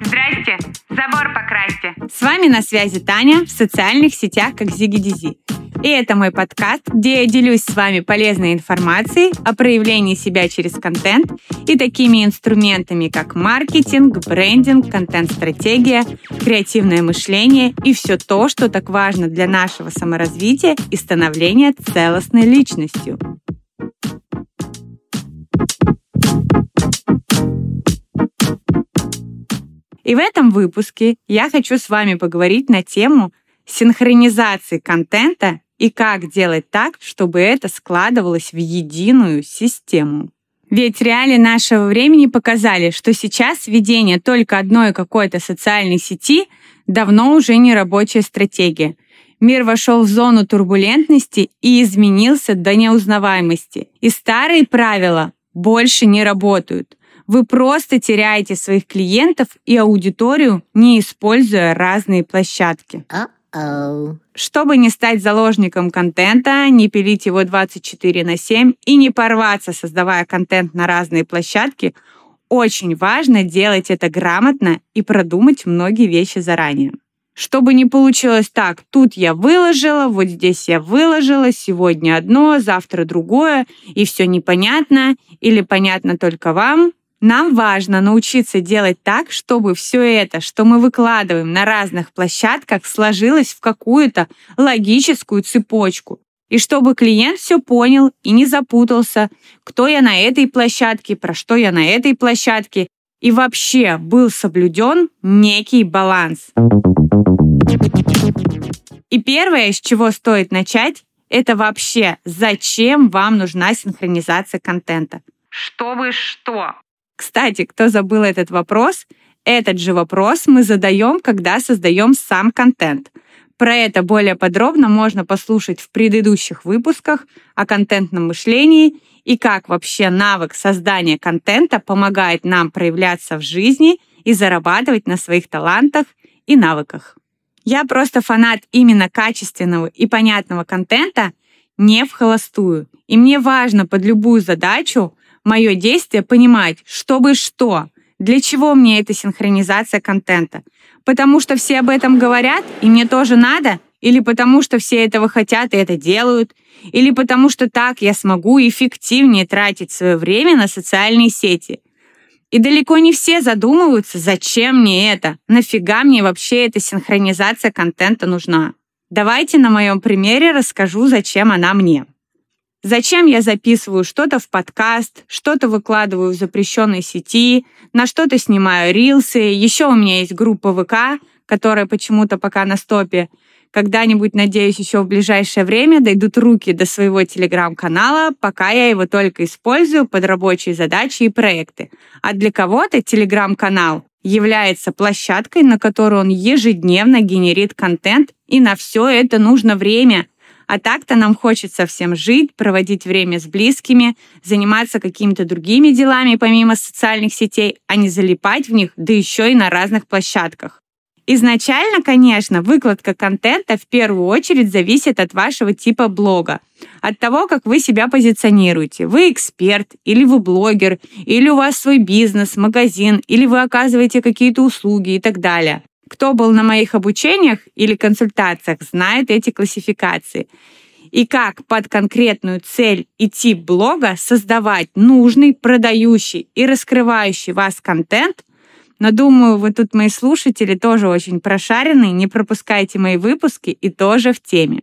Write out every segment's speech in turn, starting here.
Здрасте, забор покрасьте. С вами на связи Таня в социальных сетях как Зиги Дизи. И это мой подкаст, где я делюсь с вами полезной информацией о проявлении себя через контент и такими инструментами, как маркетинг, брендинг, контент-стратегия, креативное мышление и все то, что так важно для нашего саморазвития и становления целостной личностью. И в этом выпуске я хочу с вами поговорить на тему синхронизации контента и как делать так, чтобы это складывалось в единую систему. Ведь реалии нашего времени показали, что сейчас ведение только одной какой-то социальной сети давно уже не рабочая стратегия. Мир вошел в зону турбулентности и изменился до неузнаваемости. И старые правила больше не работают. Вы просто теряете своих клиентов и аудиторию, не используя разные площадки. Uh-oh. Чтобы не стать заложником контента, не пилить его 24 на 7 и не порваться, создавая контент на разные площадки, очень важно делать это грамотно и продумать многие вещи заранее. Чтобы не получилось так, тут я выложила, вот здесь я выложила, сегодня одно, завтра другое, и все непонятно, или понятно только вам, нам важно научиться делать так, чтобы все это, что мы выкладываем на разных площадках, сложилось в какую-то логическую цепочку. И чтобы клиент все понял и не запутался, кто я на этой площадке, про что я на этой площадке, и вообще был соблюден некий баланс. И первое, с чего стоит начать, это вообще, зачем вам нужна синхронизация контента. Чтобы что? Кстати, кто забыл этот вопрос, этот же вопрос мы задаем, когда создаем сам контент. Про это более подробно можно послушать в предыдущих выпусках о контентном мышлении и как вообще навык создания контента помогает нам проявляться в жизни и зарабатывать на своих талантах и навыках. Я просто фанат именно качественного и понятного контента не в холостую. И мне важно под любую задачу мое действие понимать, чтобы что, для чего мне эта синхронизация контента. Потому что все об этом говорят, и мне тоже надо, или потому что все этого хотят и это делают, или потому что так я смогу эффективнее тратить свое время на социальные сети. И далеко не все задумываются, зачем мне это, нафига мне вообще эта синхронизация контента нужна. Давайте на моем примере расскажу, зачем она мне. Зачем я записываю что-то в подкаст, что-то выкладываю в запрещенной сети, на что-то снимаю рилсы. Еще у меня есть группа ВК, которая почему-то пока на стопе. Когда-нибудь, надеюсь, еще в ближайшее время дойдут руки до своего телеграм-канала, пока я его только использую под рабочие задачи и проекты. А для кого-то телеграм-канал является площадкой, на которой он ежедневно генерит контент, и на все это нужно время – а так-то нам хочется всем жить, проводить время с близкими, заниматься какими-то другими делами помимо социальных сетей, а не залипать в них, да еще и на разных площадках. Изначально, конечно, выкладка контента в первую очередь зависит от вашего типа блога, от того, как вы себя позиционируете. Вы эксперт, или вы блогер, или у вас свой бизнес, магазин, или вы оказываете какие-то услуги и так далее. Кто был на моих обучениях или консультациях, знает эти классификации. И как под конкретную цель и тип блога создавать нужный, продающий и раскрывающий вас контент. Но думаю, вы тут мои слушатели тоже очень прошаренные, не пропускайте мои выпуски и тоже в теме.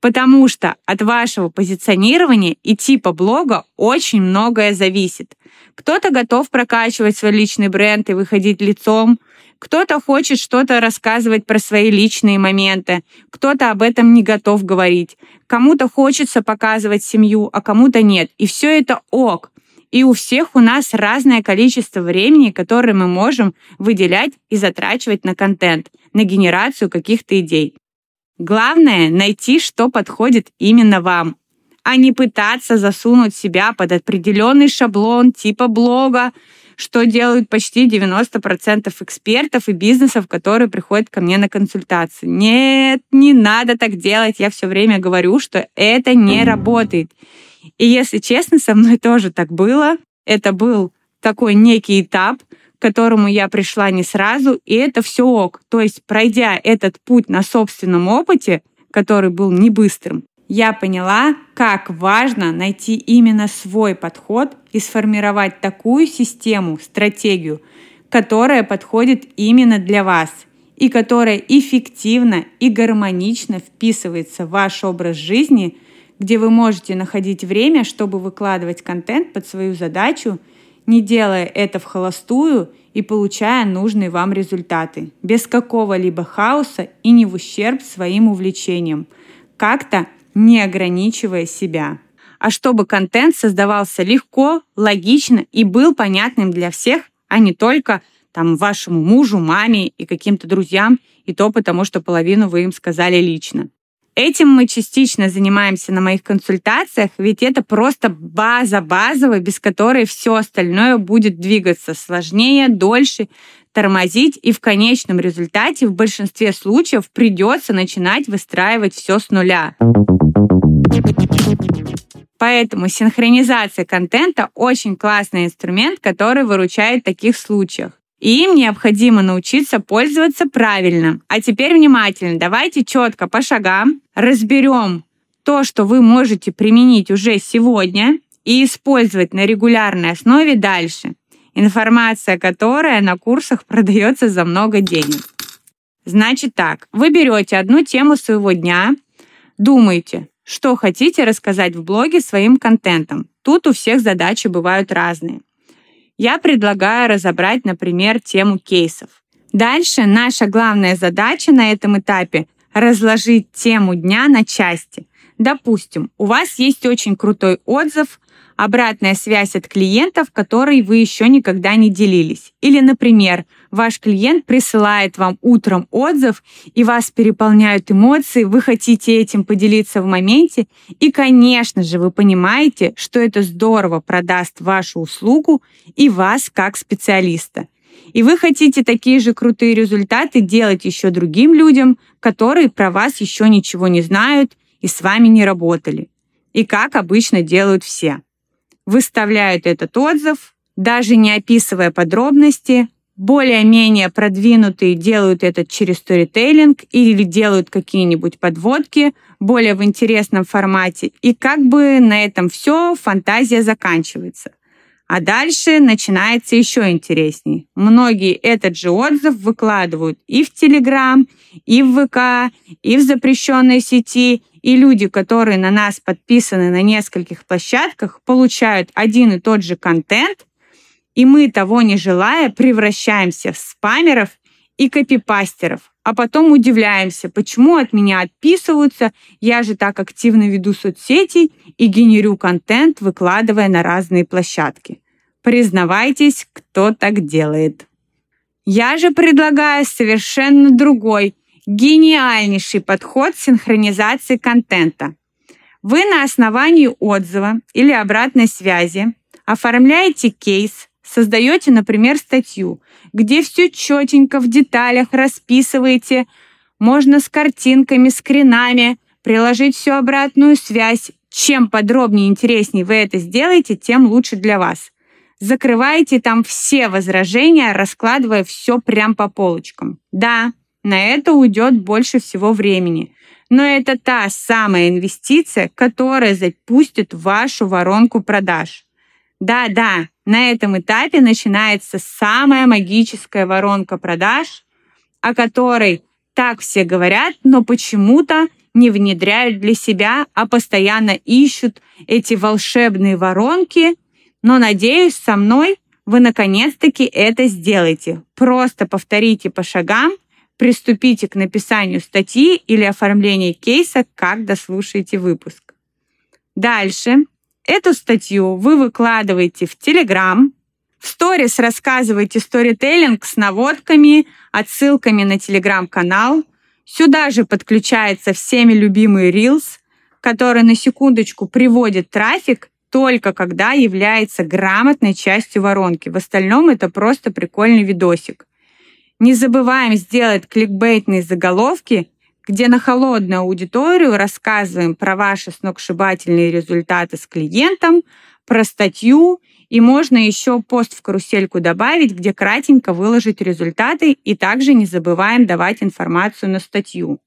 Потому что от вашего позиционирования и типа блога очень многое зависит. Кто-то готов прокачивать свой личный бренд и выходить лицом, кто-то хочет что-то рассказывать про свои личные моменты, кто-то об этом не готов говорить. Кому-то хочется показывать семью, а кому-то нет. И все это ок. И у всех у нас разное количество времени, которое мы можем выделять и затрачивать на контент, на генерацию каких-то идей. Главное — найти, что подходит именно вам, а не пытаться засунуть себя под определенный шаблон типа блога, что делают почти 90% экспертов и бизнесов, которые приходят ко мне на консультации. Нет, не надо так делать. Я все время говорю, что это не работает. И если честно, со мной тоже так было. Это был такой некий этап, к которому я пришла не сразу, и это все ок. То есть, пройдя этот путь на собственном опыте, который был не быстрым, я поняла, как важно найти именно свой подход и сформировать такую систему, стратегию, которая подходит именно для вас и которая эффективно и гармонично вписывается в ваш образ жизни, где вы можете находить время, чтобы выкладывать контент под свою задачу, не делая это в холостую и получая нужные вам результаты, без какого-либо хаоса и не в ущерб своим увлечениям. Как-то не ограничивая себя. А чтобы контент создавался легко, логично и был понятным для всех, а не только там вашему мужу, маме и каким-то друзьям, и то потому, что половину вы им сказали лично. Этим мы частично занимаемся на моих консультациях, ведь это просто база базовая, без которой все остальное будет двигаться сложнее, дольше, тормозить, и в конечном результате в большинстве случаев придется начинать выстраивать все с нуля. Поэтому синхронизация контента очень классный инструмент, который выручает в таких случаях. И им необходимо научиться пользоваться правильно. А теперь внимательно, давайте четко по шагам разберем то, что вы можете применить уже сегодня и использовать на регулярной основе дальше. Информация, которая на курсах продается за много денег. Значит так, вы берете одну тему своего дня, думаете, что хотите рассказать в блоге своим контентом. Тут у всех задачи бывают разные. Я предлагаю разобрать, например, тему кейсов. Дальше наша главная задача на этом этапе – разложить тему дня на части. Допустим, у вас есть очень крутой отзыв обратная связь от клиентов, которой вы еще никогда не делились. Или, например, ваш клиент присылает вам утром отзыв, и вас переполняют эмоции, вы хотите этим поделиться в моменте, и, конечно же, вы понимаете, что это здорово продаст вашу услугу и вас как специалиста. И вы хотите такие же крутые результаты делать еще другим людям, которые про вас еще ничего не знают и с вами не работали. И как обычно делают все выставляют этот отзыв, даже не описывая подробности, более-менее продвинутые делают это через сторителлинг или делают какие-нибудь подводки более в интересном формате. И как бы на этом все, фантазия заканчивается. А дальше начинается еще интереснее. Многие этот же отзыв выкладывают и в Телеграм, и в ВК, и в запрещенной сети, и люди, которые на нас подписаны на нескольких площадках, получают один и тот же контент, и мы, того не желая, превращаемся в спамеров и копипастеров, а потом удивляемся, почему от меня отписываются, я же так активно веду соцсети и генерю контент, выкладывая на разные площадки. Признавайтесь, кто так делает. Я же предлагаю совершенно другой, гениальнейший подход синхронизации контента. Вы на основании отзыва или обратной связи оформляете кейс, создаете, например, статью, где все четенько в деталях расписываете, можно с картинками, скринами, приложить всю обратную связь. Чем подробнее и интереснее вы это сделаете, тем лучше для вас. Закрываете там все возражения, раскладывая все прям по полочкам. Да, на это уйдет больше всего времени. Но это та самая инвестиция, которая запустит вашу воронку продаж. Да-да, на этом этапе начинается самая магическая воронка продаж, о которой так все говорят, но почему-то не внедряют для себя, а постоянно ищут эти волшебные воронки. Но, надеюсь, со мной вы наконец-таки это сделаете. Просто повторите по шагам приступите к написанию статьи или оформлению кейса, как дослушаете выпуск. Дальше эту статью вы выкладываете в Telegram, в сторис рассказываете сторителлинг с наводками, отсылками на Telegram-канал. Сюда же подключается всеми любимый Reels, который на секундочку приводит трафик только когда является грамотной частью воронки. В остальном это просто прикольный видосик. Не забываем сделать кликбейтные заголовки, где на холодную аудиторию рассказываем про ваши сногсшибательные результаты с клиентом, про статью И можно еще пост в карусельку добавить, где кратенько выложить результаты, и также не забываем давать информацию на статью.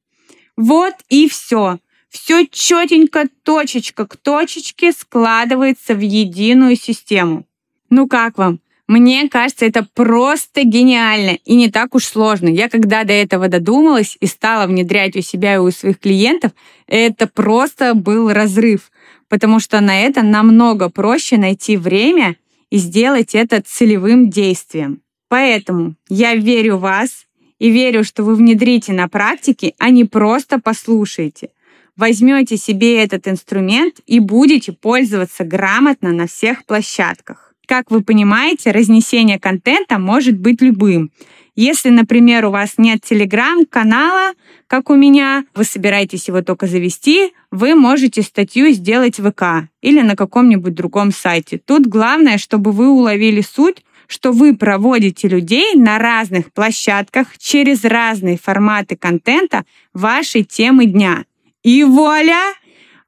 Вот и все. Все четенько, точечка к точечке складывается в единую систему. Ну как вам? Мне кажется, это просто гениально и не так уж сложно. Я когда до этого додумалась и стала внедрять у себя и у своих клиентов, это просто был разрыв, потому что на это намного проще найти время и сделать это целевым действием. Поэтому я верю в вас и верю, что вы внедрите на практике, а не просто послушаете. Возьмете себе этот инструмент и будете пользоваться грамотно на всех площадках. Как вы понимаете, разнесение контента может быть любым. Если, например, у вас нет телеграм-канала, как у меня, вы собираетесь его только завести, вы можете статью сделать в ВК или на каком-нибудь другом сайте. Тут главное, чтобы вы уловили суть, что вы проводите людей на разных площадках через разные форматы контента вашей темы дня. И вуаля!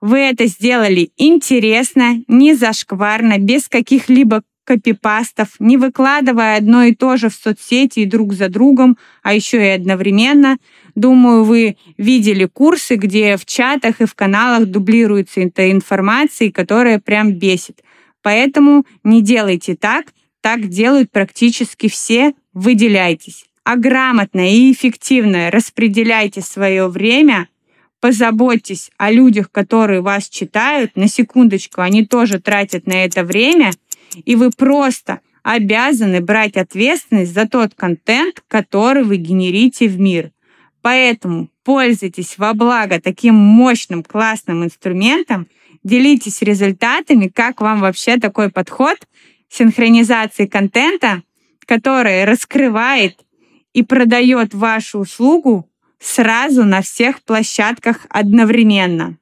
Вы это сделали интересно, не зашкварно, без каких-либо копипастов, не выкладывая одно и то же в соцсети и друг за другом, а еще и одновременно. Думаю, вы видели курсы, где в чатах и в каналах дублируется эта информация, которая прям бесит. Поэтому не делайте так, так делают практически все, выделяйтесь. А грамотно и эффективно распределяйте свое время – позаботьтесь о людях, которые вас читают. На секундочку, они тоже тратят на это время, и вы просто обязаны брать ответственность за тот контент, который вы генерите в мир. Поэтому пользуйтесь во благо таким мощным, классным инструментом, делитесь результатами, как вам вообще такой подход синхронизации контента, который раскрывает и продает вашу услугу сразу на всех площадках одновременно.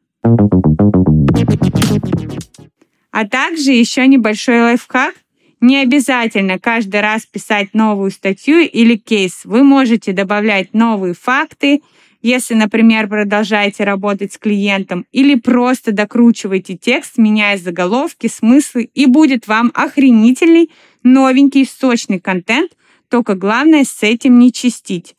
А также еще небольшой лайфхак. Не обязательно каждый раз писать новую статью или кейс. Вы можете добавлять новые факты, если, например, продолжаете работать с клиентом, или просто докручиваете текст, меняя заголовки, смыслы, и будет вам охренительный, новенький, сочный контент, только главное с этим не чистить.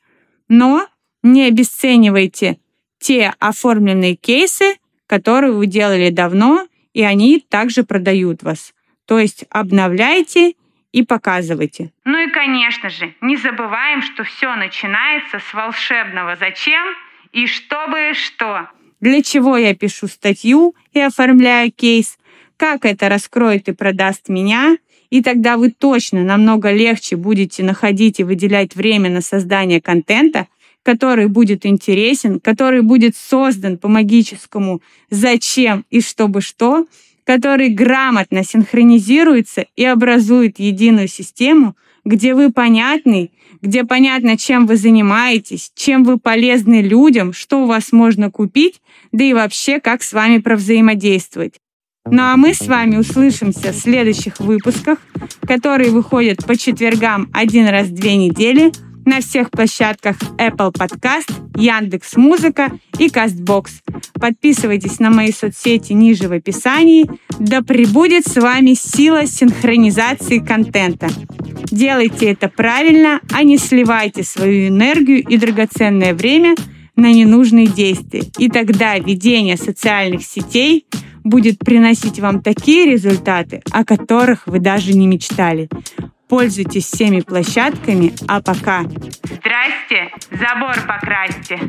Но не обесценивайте те оформленные кейсы, которые вы делали давно, и они также продают вас. То есть обновляйте и показывайте. Ну и, конечно же, не забываем, что все начинается с волшебного «зачем» и «чтобы что». Для чего я пишу статью и оформляю кейс, как это раскроет и продаст меня, и тогда вы точно намного легче будете находить и выделять время на создание контента, который будет интересен, который будет создан по магическому «зачем» и «чтобы что», который грамотно синхронизируется и образует единую систему, где вы понятны, где понятно, чем вы занимаетесь, чем вы полезны людям, что у вас можно купить, да и вообще, как с вами провзаимодействовать. Ну а мы с вами услышимся в следующих выпусках, которые выходят по четвергам один раз в две недели – на всех площадках Apple Podcast, Яндекс Музыка и Castbox. Подписывайтесь на мои соцсети ниже в описании. Да пребудет с вами сила синхронизации контента. Делайте это правильно, а не сливайте свою энергию и драгоценное время на ненужные действия. И тогда ведение социальных сетей будет приносить вам такие результаты, о которых вы даже не мечтали. Пользуйтесь всеми площадками, а пока... Здрасте, забор покрасьте.